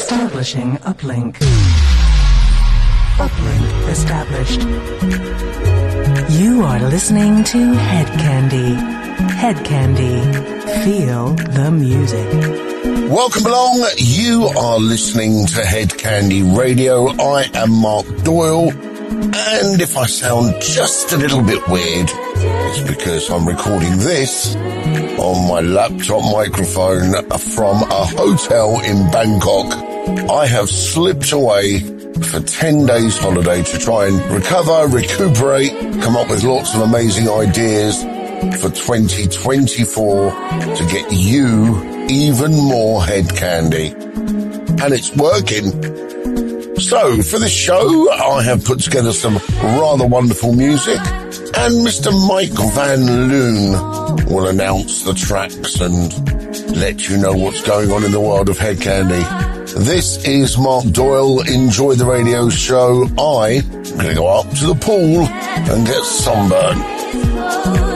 Establishing uplink. Uplink established. You are listening to Head Candy. Hedkandi. Feel the music. Welcome along. You are listening to Hedkandi Radio. I am Mark Doyle. And if I sound just a little bit weird, it's because I'm recording this on my laptop microphone from a hotel in Bangkok. I have slipped away for 10 days holiday to try and recover, recuperate, come up with lots of amazing ideas for 2024 to get you even more Hedkandi. And it's working. So for this show, I have put together some rather wonderful music and Mr. Mike Van Loon will announce the tracks and let you know what's going on in the world of head candy. This is Mark Doyle. Enjoy the radio show. I am going to go up to the pool and get sunburned.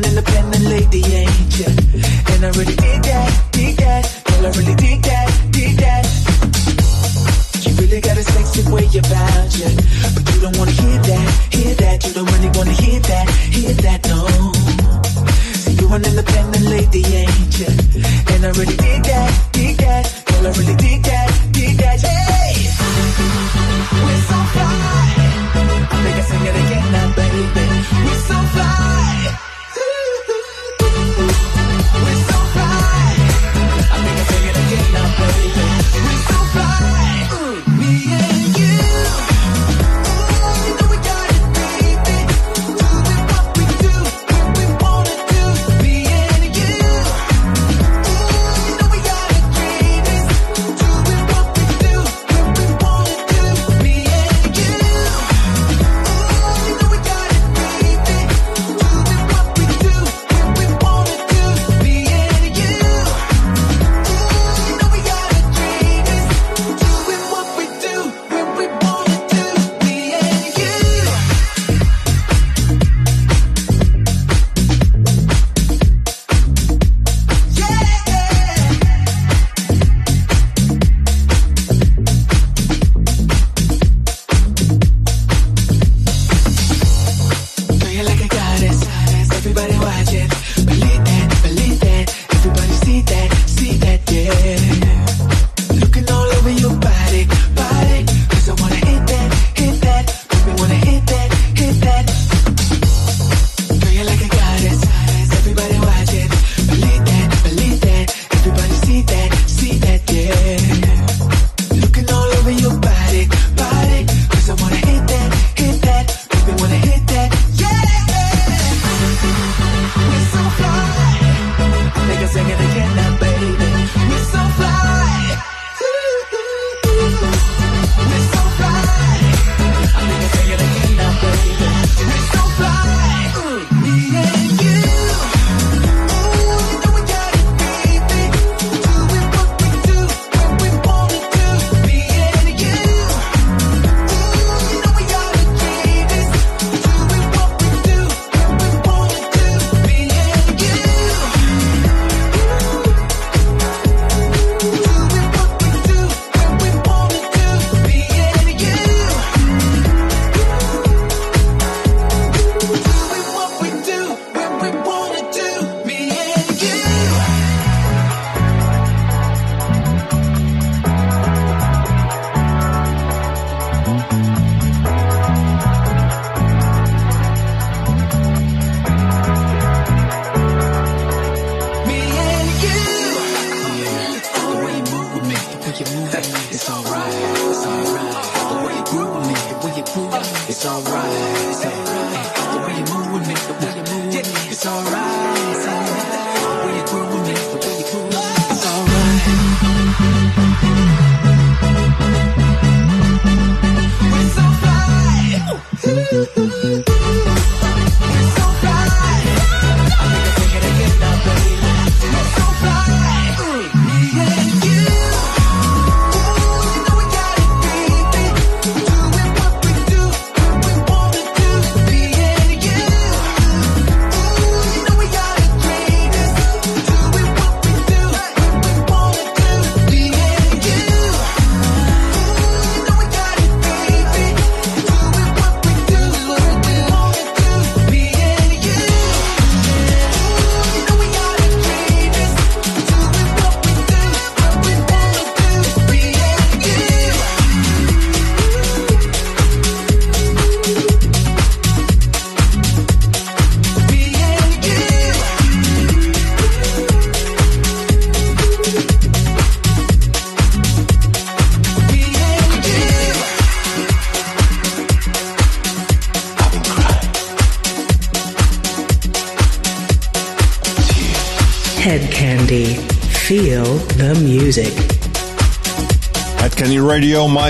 an independent lady, ain't ya? And I really dig that, dig that. Girl, I really dig that, dig that. You really got a sexy way about ya, but you don't wanna hear that, hear that. You don't really wanna hear that, hear that, no. See, you're an independent lady, ain't ya? And I really dig that, dig that. Girl, I really dig that.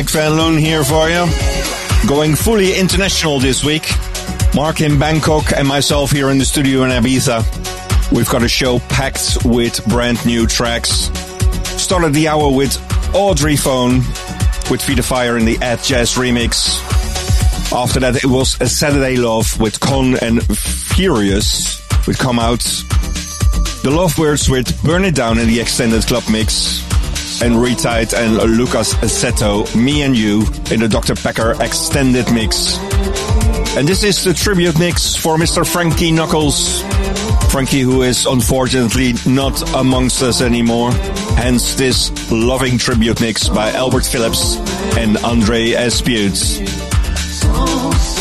Mike Van Loon here for you. Going fully international this week. Mark in Bangkok and myself here in the studio in Ibiza. We've got a show packed with brand new tracks. Started the hour with Audrey Phone with Feed of Fire in the Ad Jazz remix. After that, it was a Saturday Love with Con and Furious would come out. The Love Words with Burn It Down in the extended club mix. Henry Tide and Lucas Aceto, Me and You in the Dr. Packer extended mix. And this is the tribute mix for Mr. Frankie Knuckles. Frankie, who is unfortunately not amongst us anymore. Hence this loving tribute mix by Albert Phillips and Andre Esputes.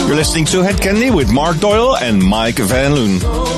You're listening to Hedkandi with Mark Doyle and Mike Van Loon.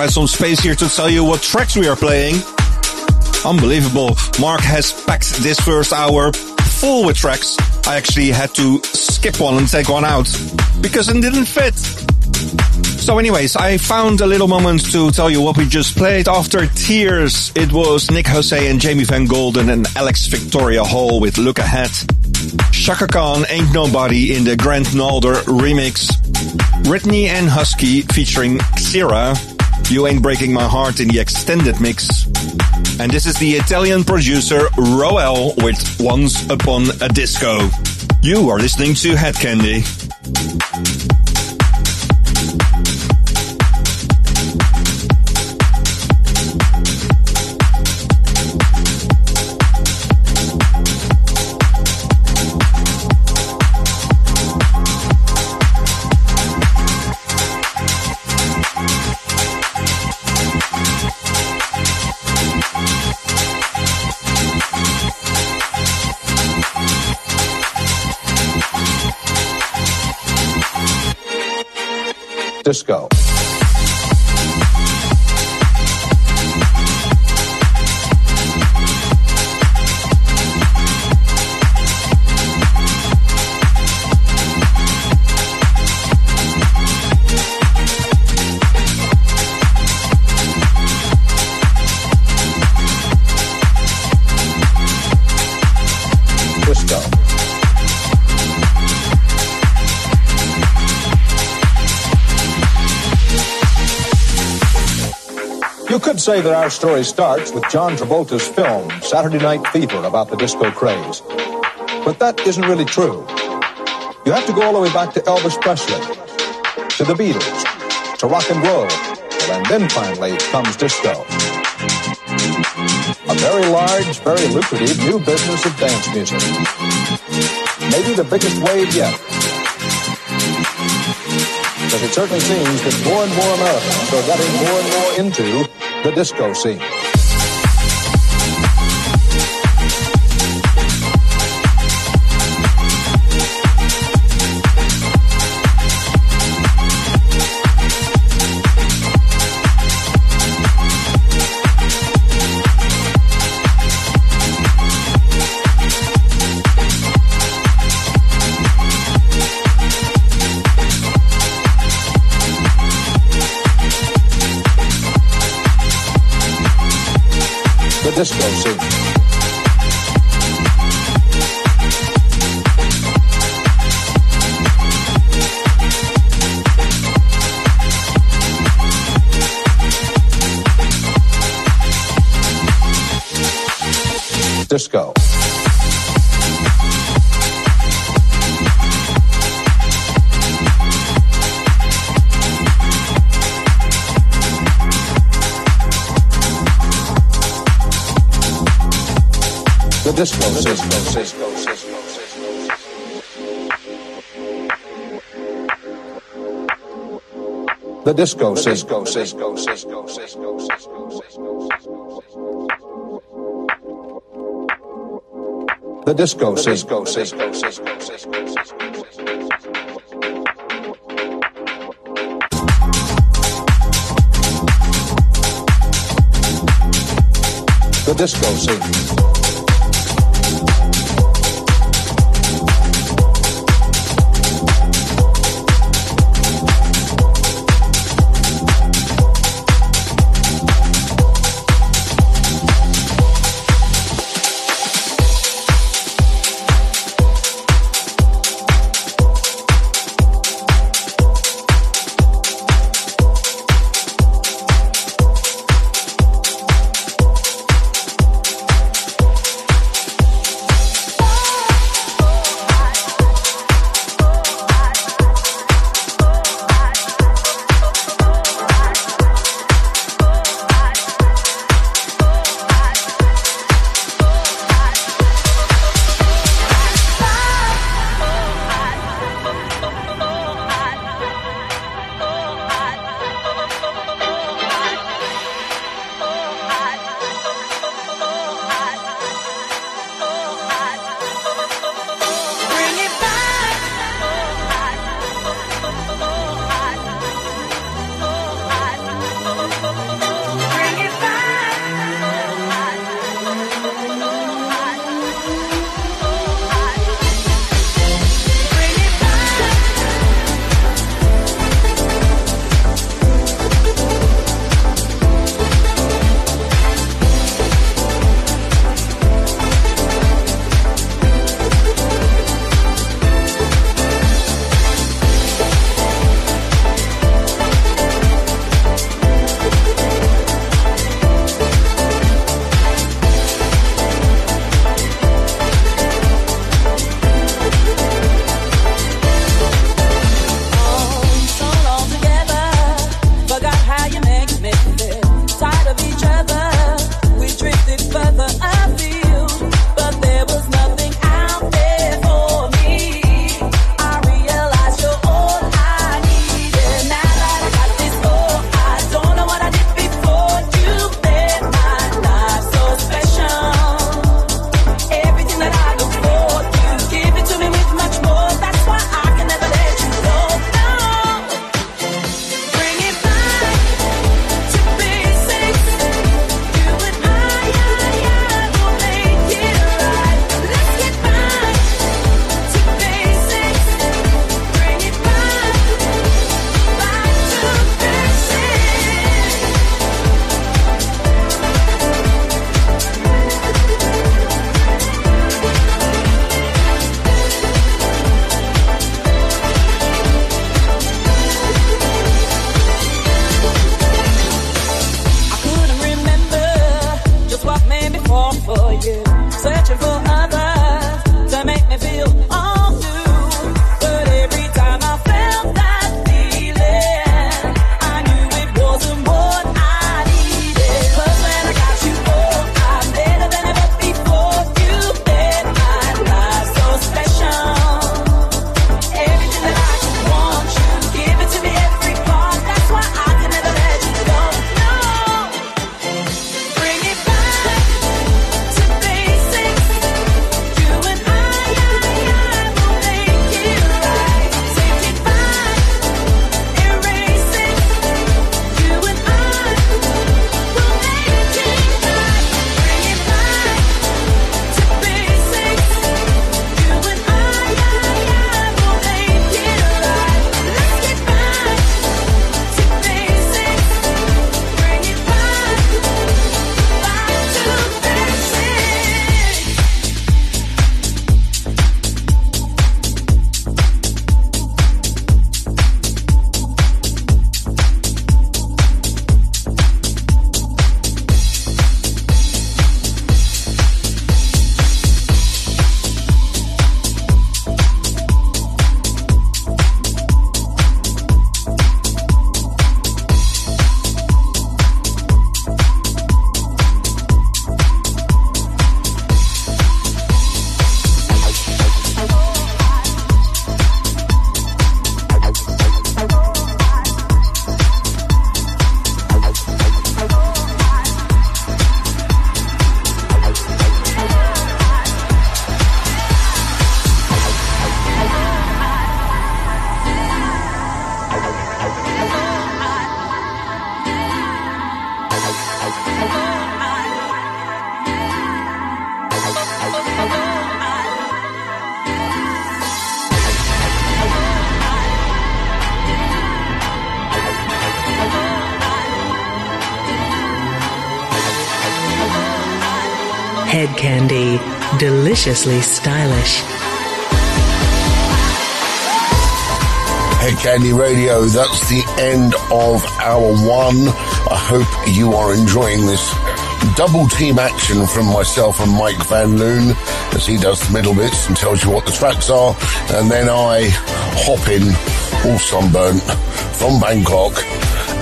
Find some space here to tell you what tracks we are playing. Unbelievable. Mark has packed this first hour full with tracks. I actually had to skip one and take one out because it didn't fit. So anyways, I found a little moment to tell you what we just played. After Tears, it was Nick Jose and Jamie Van Golden and Alex Victoria Hall with Look Ahead. Chaka Khan Ain't Nobody in the Grant Nalder remix. Britney and Husky featuring Xira. You Ain't Breaking My Heart in the extended mix. And this is the Italian producer Roel with Once Upon a Disco. You are listening to Hedkandi. Disco. Say that our story starts with John Travolta's film, Saturday Night Fever, about the disco craze. But that isn't really true. You have to go all the way back to Elvis Presley, to the Beatles, to rock and roll, and then finally comes disco. A very large, very lucrative new business of dance music. Maybe the biggest wave yet. Because it certainly seems that more and more Americans are getting more and more into the disco scene. The disco scene. The disco scene. The disco scene. Stylish. Hedkandi Radio, that's the end of hour one. I hope you are enjoying this double team action from myself and Mike Van Loon as he does the middle bits and tells you what the tracks are. And then I hop in all sunburnt from Bangkok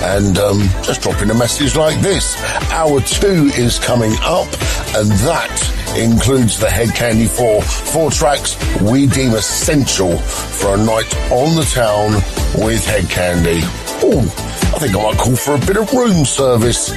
and um, just dropping a message like this. Hour two is coming up and that includes the Hedkandi 4. Four tracks we deem essential for a night on the town with Hedkandi. Oh, I think I might call for a bit of room service.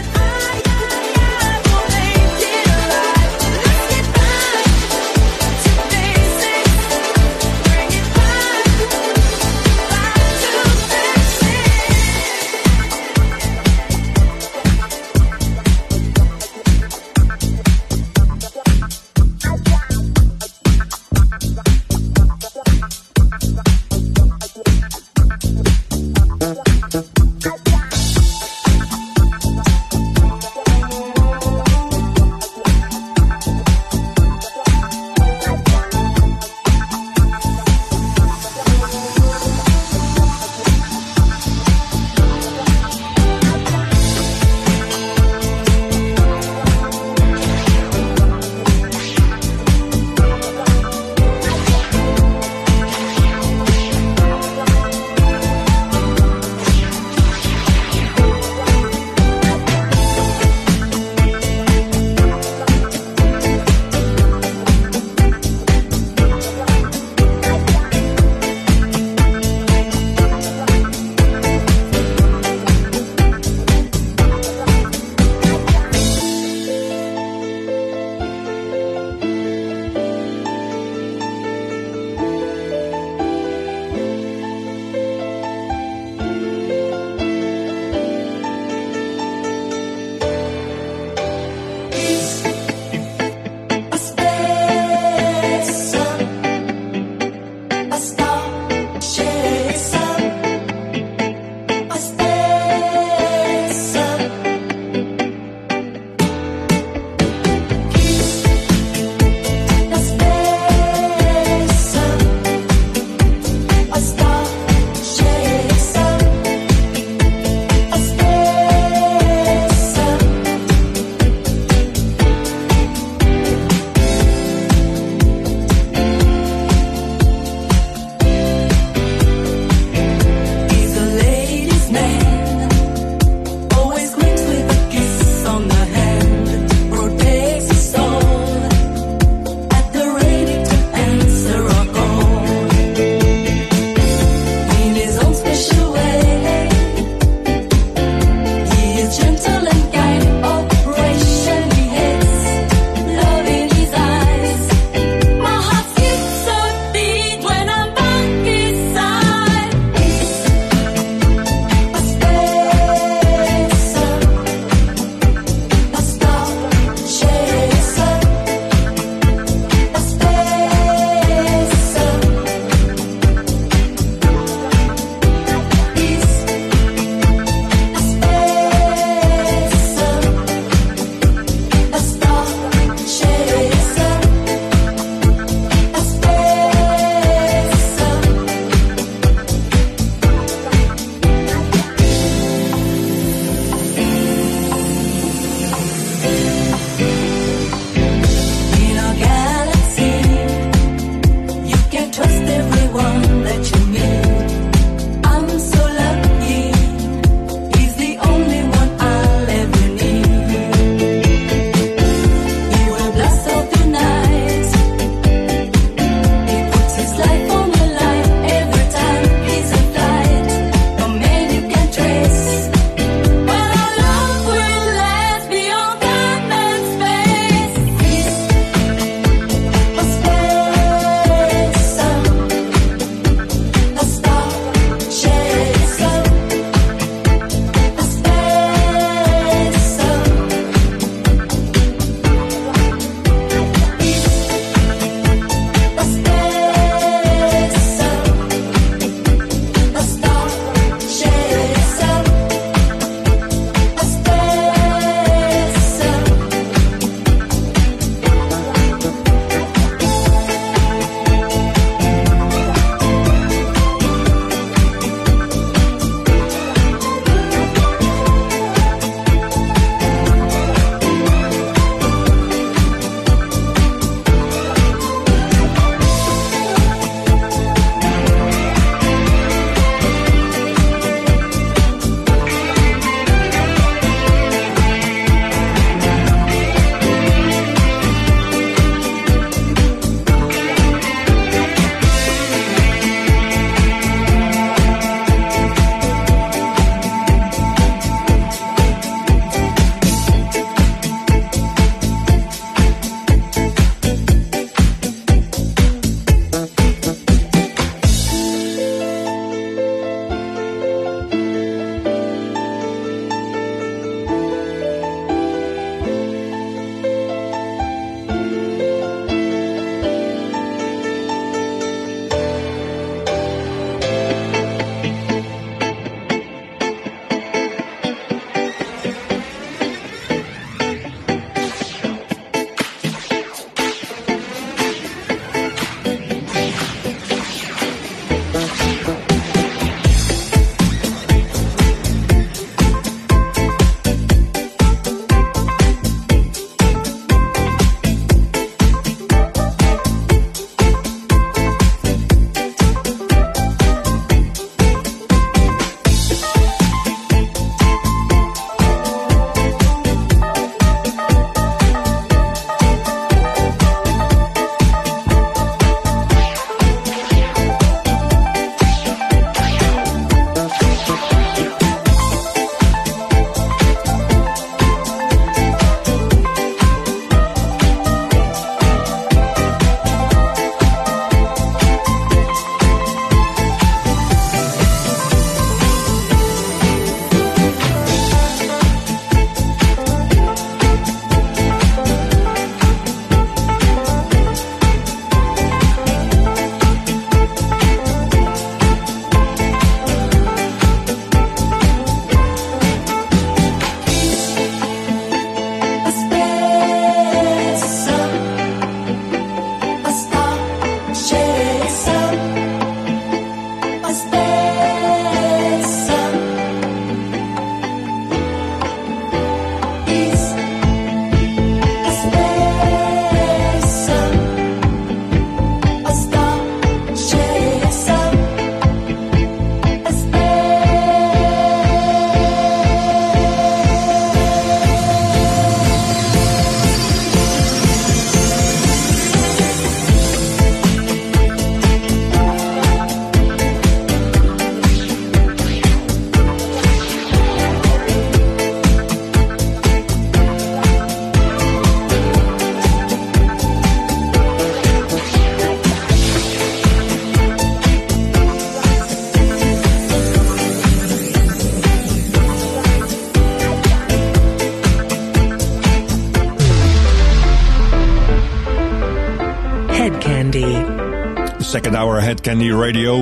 Candy. Second hour Hedkandi Radio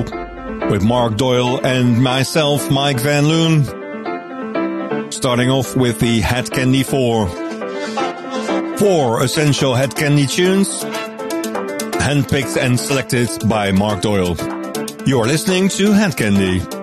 with Mark Doyle and myself, Mike Van Loon. Starting off with the Hedkandi 4. Four essential Hedkandi tunes, handpicked and selected by Mark Doyle. You're listening to Hedkandi.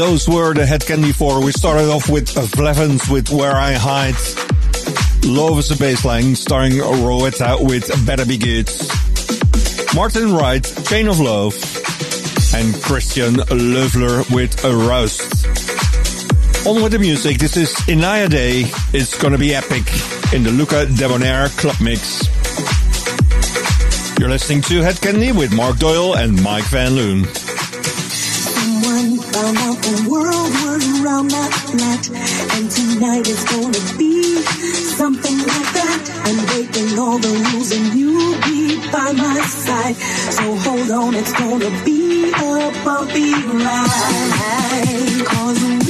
those were the Hedkandi 4. We started off with a Blevins with Where I Hide. Love is a Baseline starring Rowetta with Better Be Good. Martin Wright, Chain of Love. And Christian Leuvler with Aroused. On with the music. This is Inaya Day. It's gonna be epic in the Luca Debonair Club Mix. You're listening to Hedkandi with Mark Doyle and Mike Van Loon the world was around that night. And tonight it's gonna be something like that. I'm breaking all the rules and you'll be by my side. So hold on, it's gonna be a bumpy ride. Cause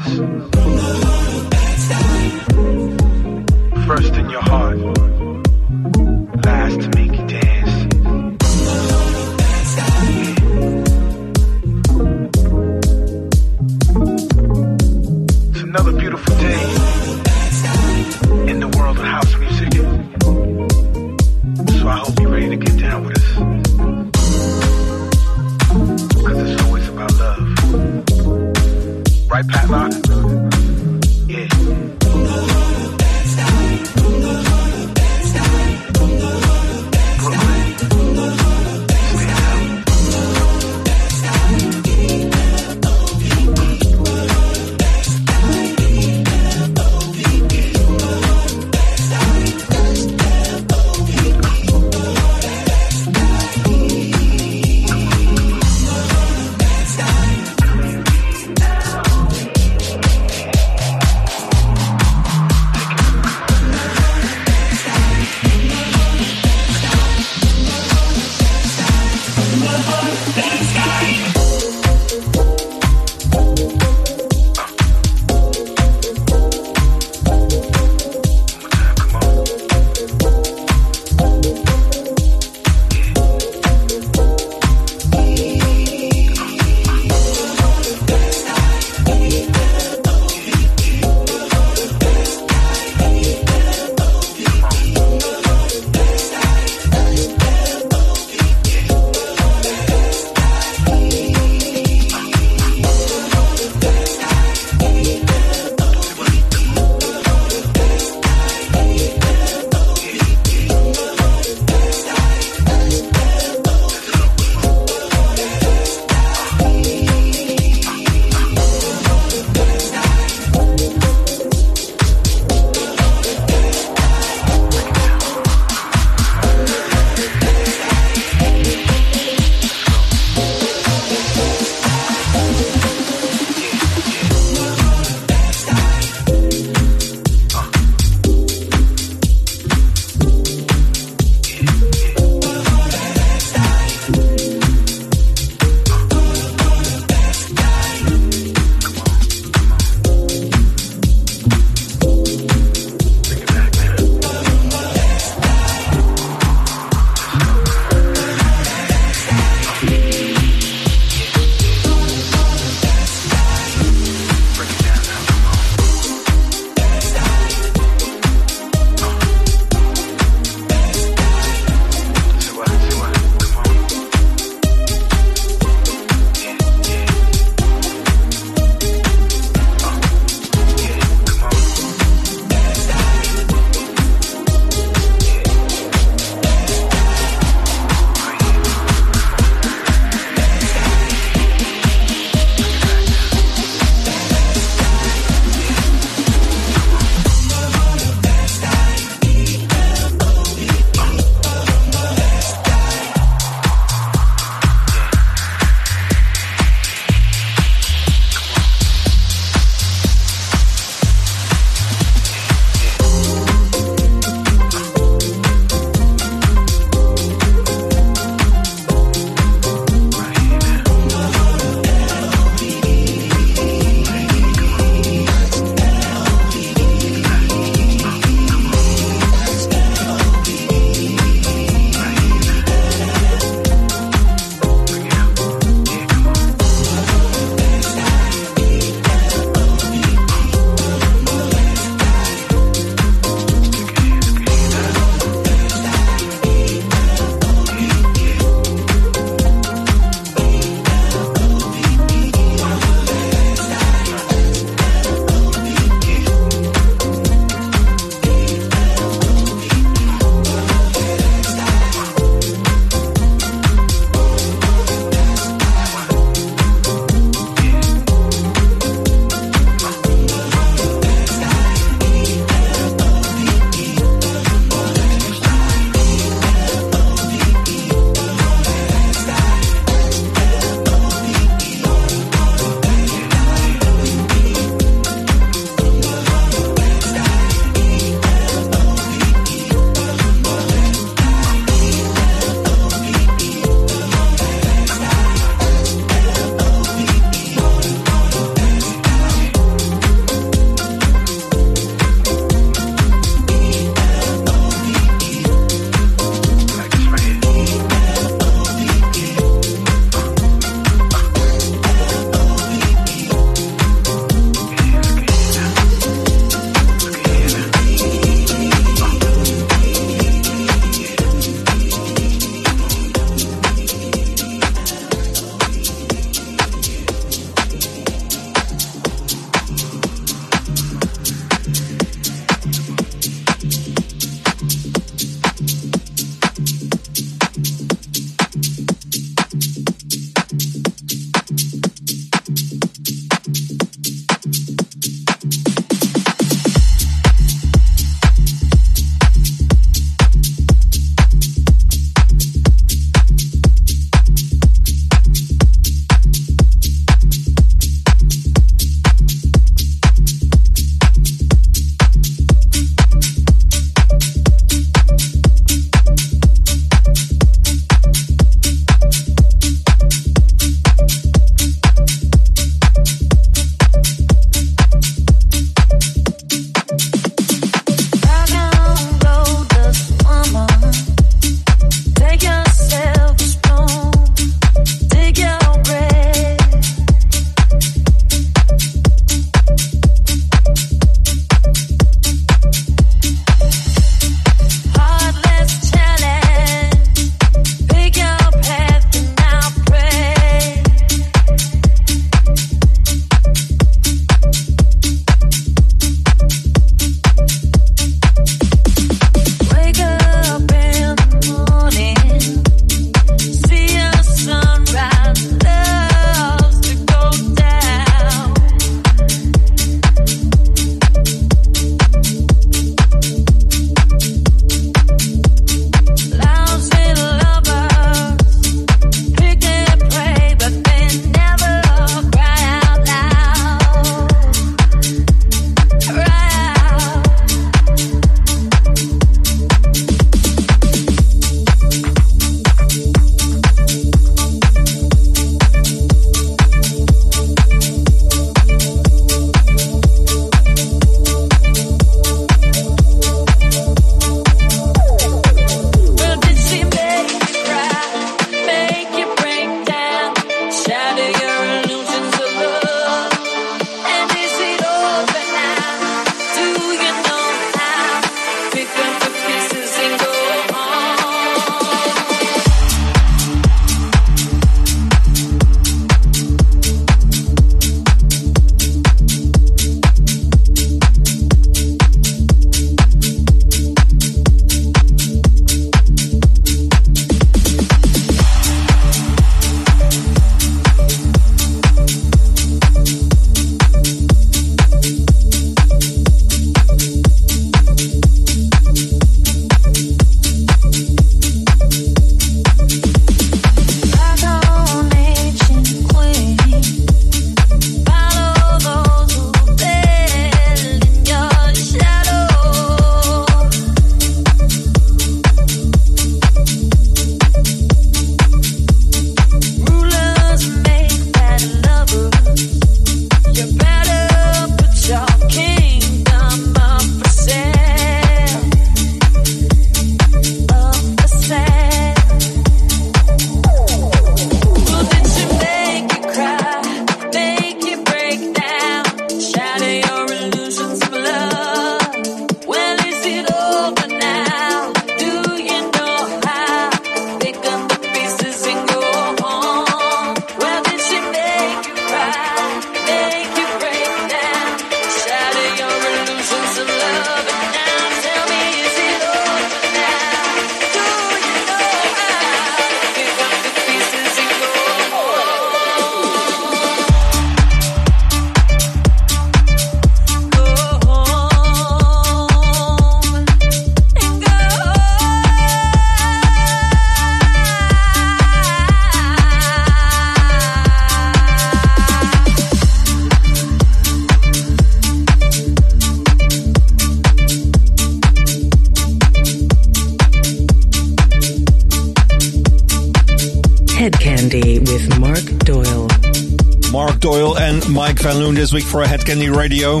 Van Loon this week for a Hedkandi Radio.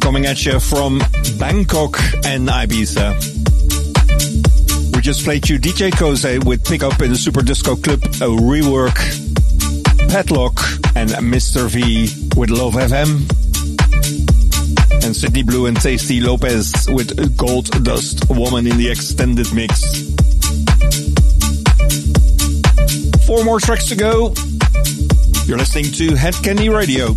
Coming at you from Bangkok and Ibiza. We just played you DJ Koze with Pick Up in the Super Disco Club, a rework, Padlock, and Mr. V with Love FM. And Sydney Blue and Tasty Lopez with Gold Dust Woman in the extended mix. Four more tracks to go. You're listening to Hedkandi Radio.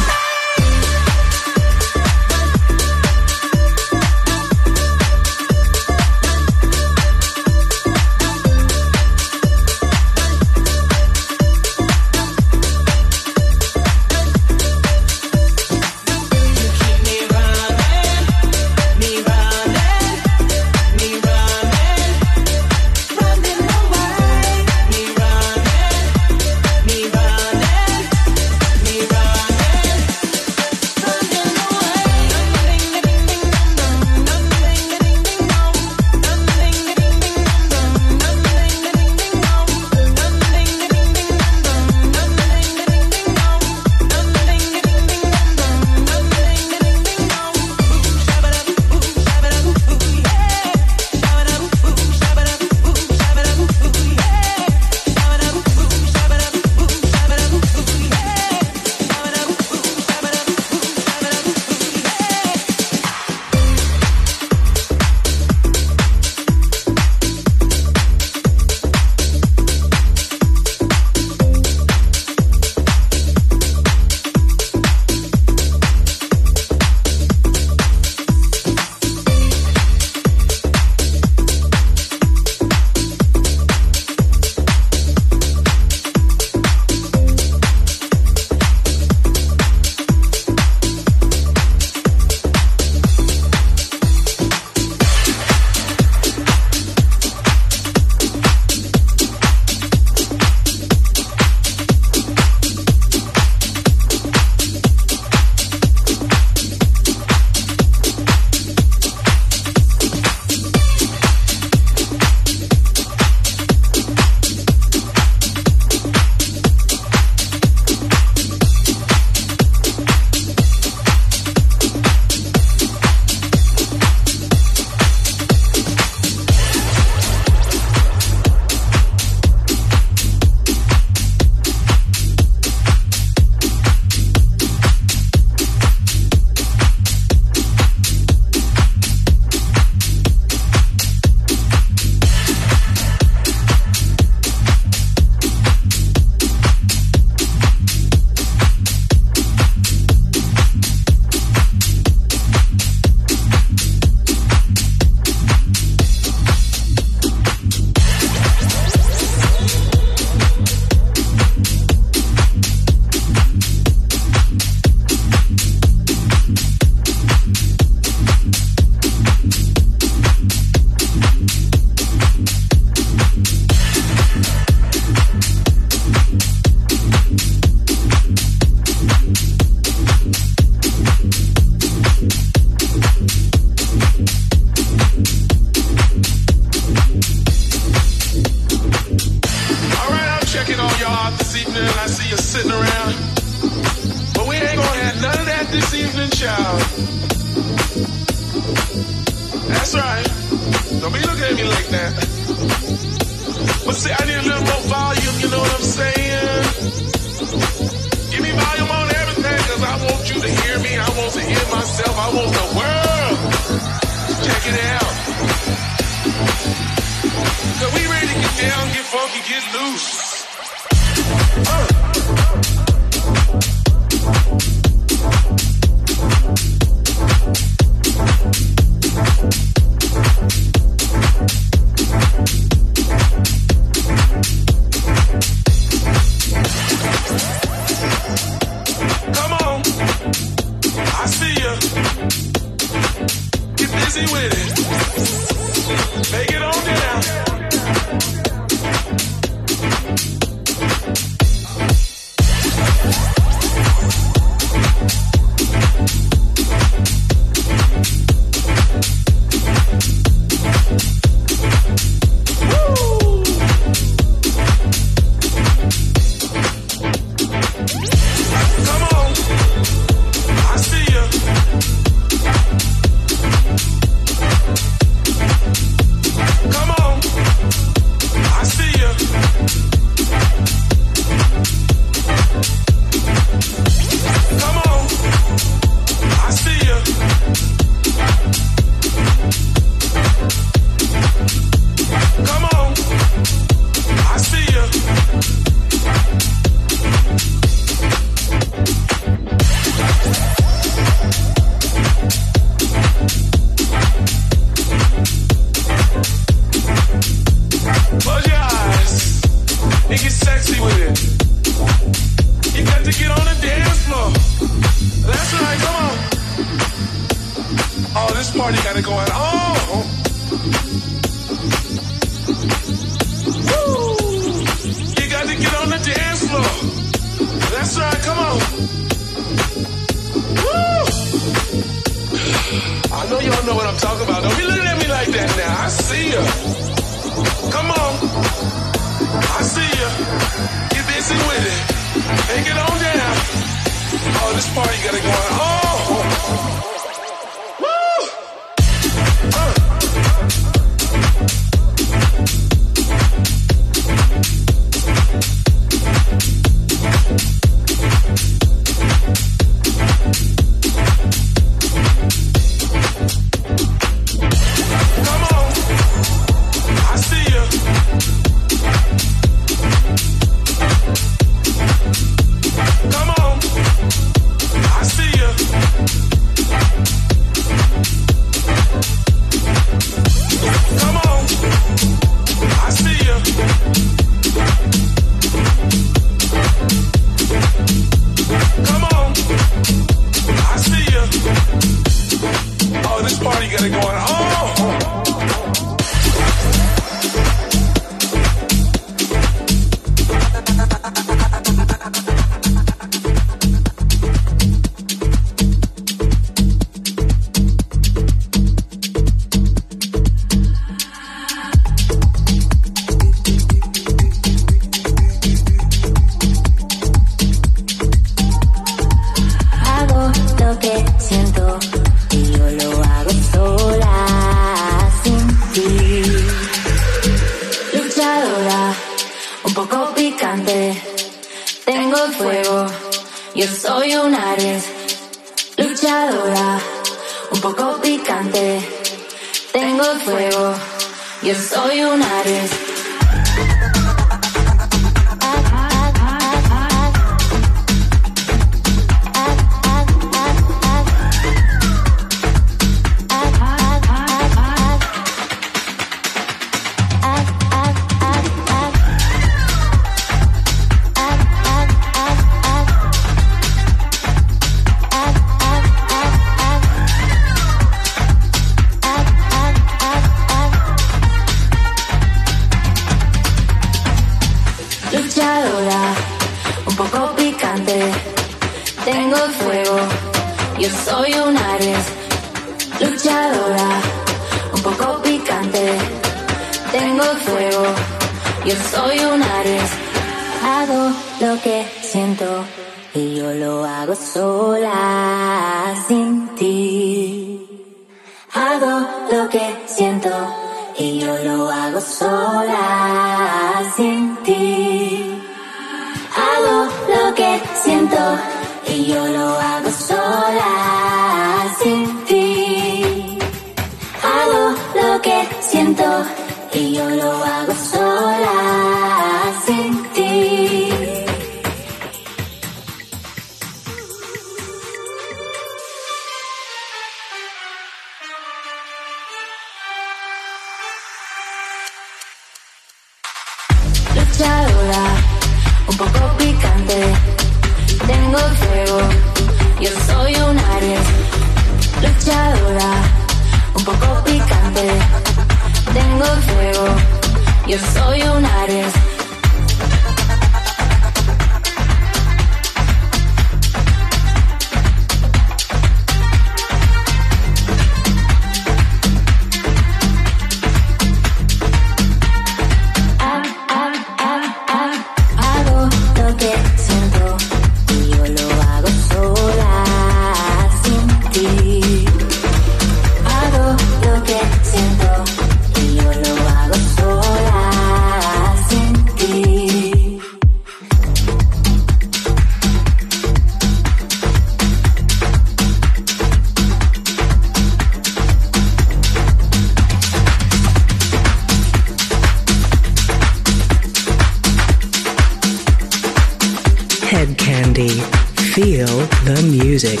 The music.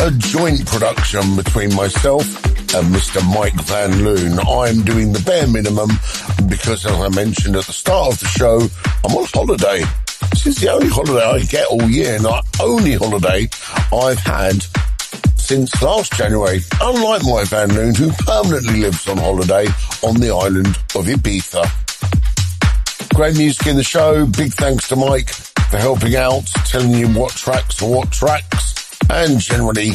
a joint production between myself and Mr. Mike Van Loon. I'm doing the bare minimum because, as I mentioned at the start of the show, I'm on holiday. This is the only holiday I get all year, the only holiday I've had since last January. Unlike Mike Van Loon, who permanently lives on holiday on the island of Ibiza. Great music in the show. Big thanks to Mike for helping out, telling you what tracks are what tracks, and generally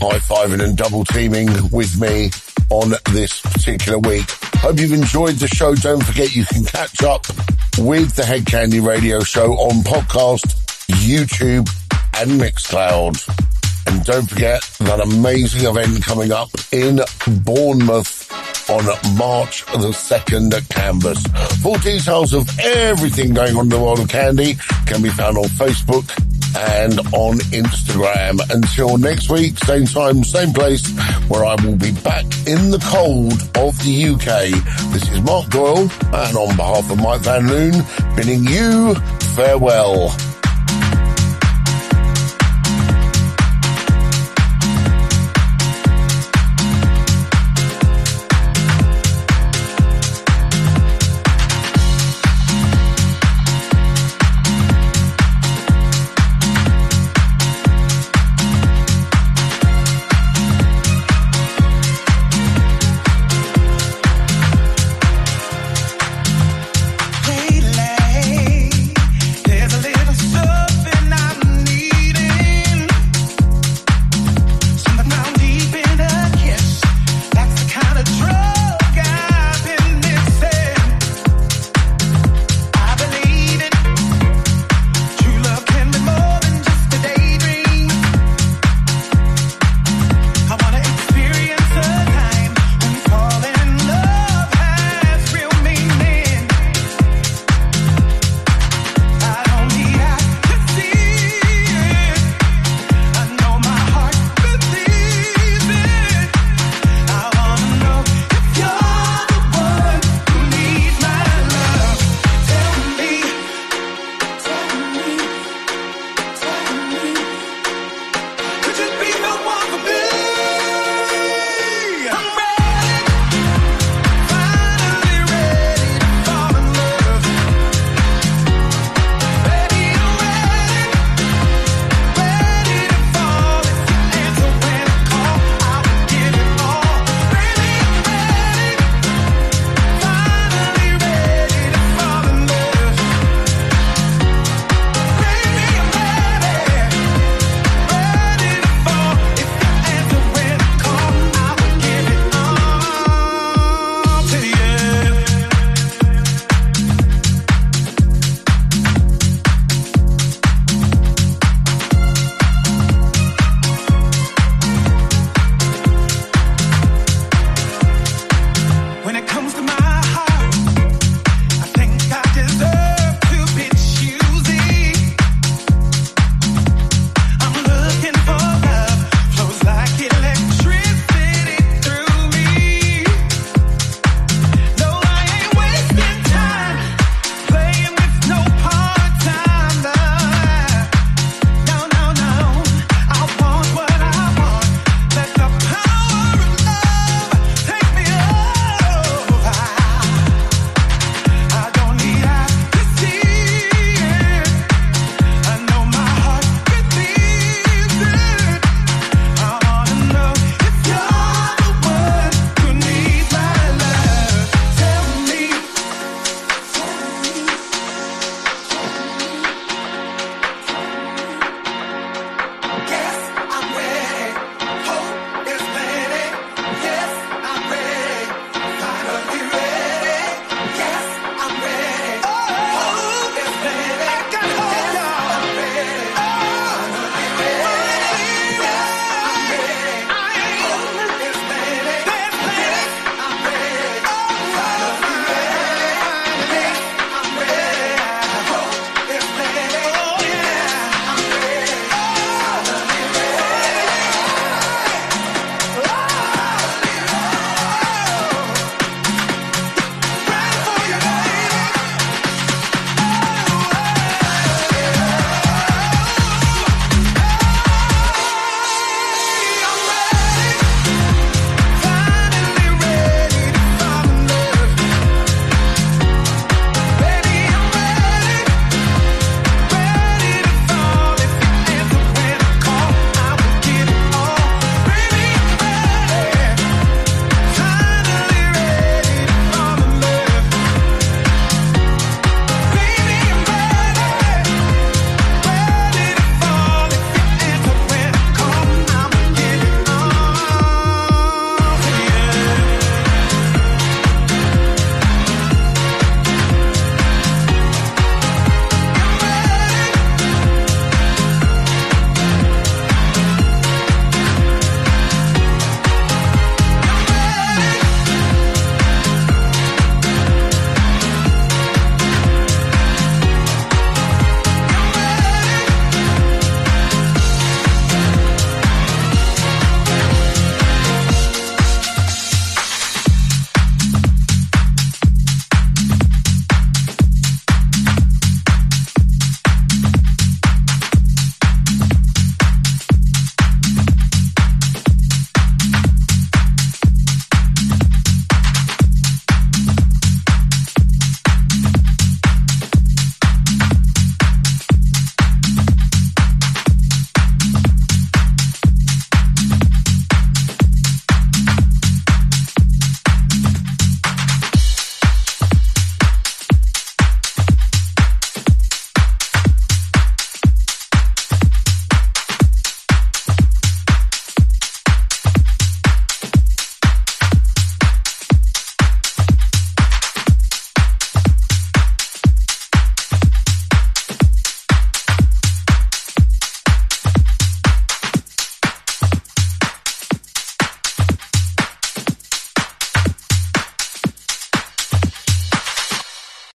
high-fiving and double teaming with me on this particular week. Hope you've enjoyed the show. Don't forget you can catch up with the Hedkandi Radio Show on podcast, YouTube, and Mixcloud. And don't forget that amazing event coming up in Bournemouth on March the 2nd at Canvas. Full details of everything going on in the world of candy can be found on Facebook and on Instagram. Until next week, same time, same place, where I will be back in the cold of the UK. This is Mark Doyle, and on behalf of Mike Van Loon, bidding you farewell.